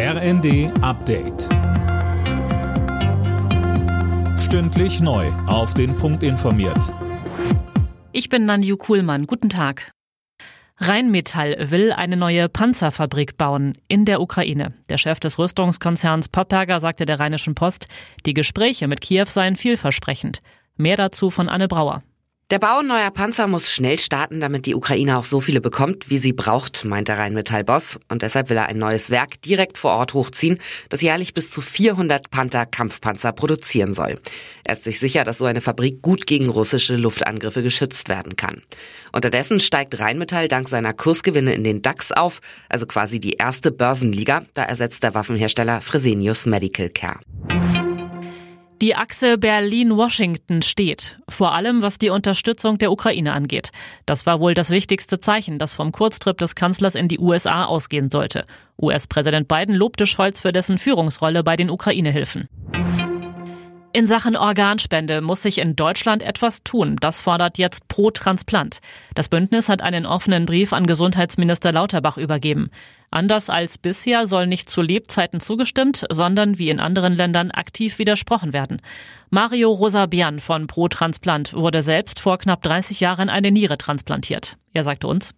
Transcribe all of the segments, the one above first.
RND Update. Stündlich neu. Auf den Punkt informiert. Ich bin Nanju Kuhlmann. Guten Tag. Rheinmetall will eine neue Panzerfabrik bauen in der Ukraine. Der Chef des Rüstungskonzerns Popperger sagte der Rheinischen Post, die Gespräche mit Kiew seien vielversprechend. Mehr dazu von Anne Brauer. Der Bau neuer Panzer muss schnell starten, damit die Ukraine auch so viele bekommt, wie sie braucht, meint der Rheinmetall-Boss. Und deshalb will er ein neues Werk direkt vor Ort hochziehen, das jährlich bis zu 400 Panther-Kampfpanzer produzieren soll. Er ist sich sicher, dass so eine Fabrik gut gegen russische Luftangriffe geschützt werden kann. Unterdessen steigt Rheinmetall dank seiner Kursgewinne in den DAX auf, also quasi die erste Börsenliga. Da ersetzt der Waffenhersteller Fresenius Medical Care. Die Achse Berlin-Washington steht, vor allem was die Unterstützung der Ukraine angeht. Das war wohl das wichtigste Zeichen, das vom Kurztrip des Kanzlers in die USA ausgehen sollte. US-Präsident Biden lobte Scholz für dessen Führungsrolle bei den Ukraine-Hilfen. In Sachen Organspende muss sich in Deutschland etwas tun. Das fordert jetzt Pro Transplant. Das Bündnis hat einen offenen Brief an Gesundheitsminister Lauterbach übergeben. Anders als bisher soll nicht zu Lebzeiten zugestimmt, sondern wie in anderen Ländern aktiv widersprochen werden. Mario Rosabian von Pro Transplant wurde selbst vor knapp 30 Jahren eine Niere transplantiert. Er sagte uns,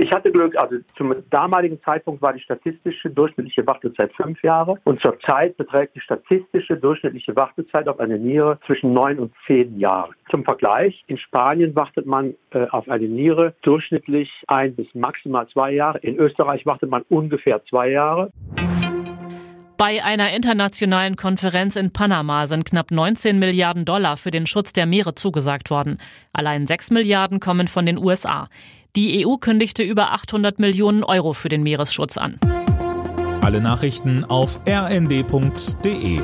ich hatte Glück, also zum damaligen Zeitpunkt war die statistische durchschnittliche Wartezeit fünf Jahre und zurzeit beträgt die statistische durchschnittliche Wartezeit auf eine Niere zwischen neun und zehn Jahren. Zum Vergleich, in Spanien wartet man äh, auf eine Niere durchschnittlich ein bis maximal zwei Jahre. In Österreich wartet man ungefähr zwei Jahre. Bei einer internationalen Konferenz in Panama sind knapp 19 Milliarden Dollar für den Schutz der Meere zugesagt worden. Allein 6 Milliarden kommen von den USA. Die EU kündigte über 800 Millionen Euro für den Meeresschutz an. Alle Nachrichten auf rnd.de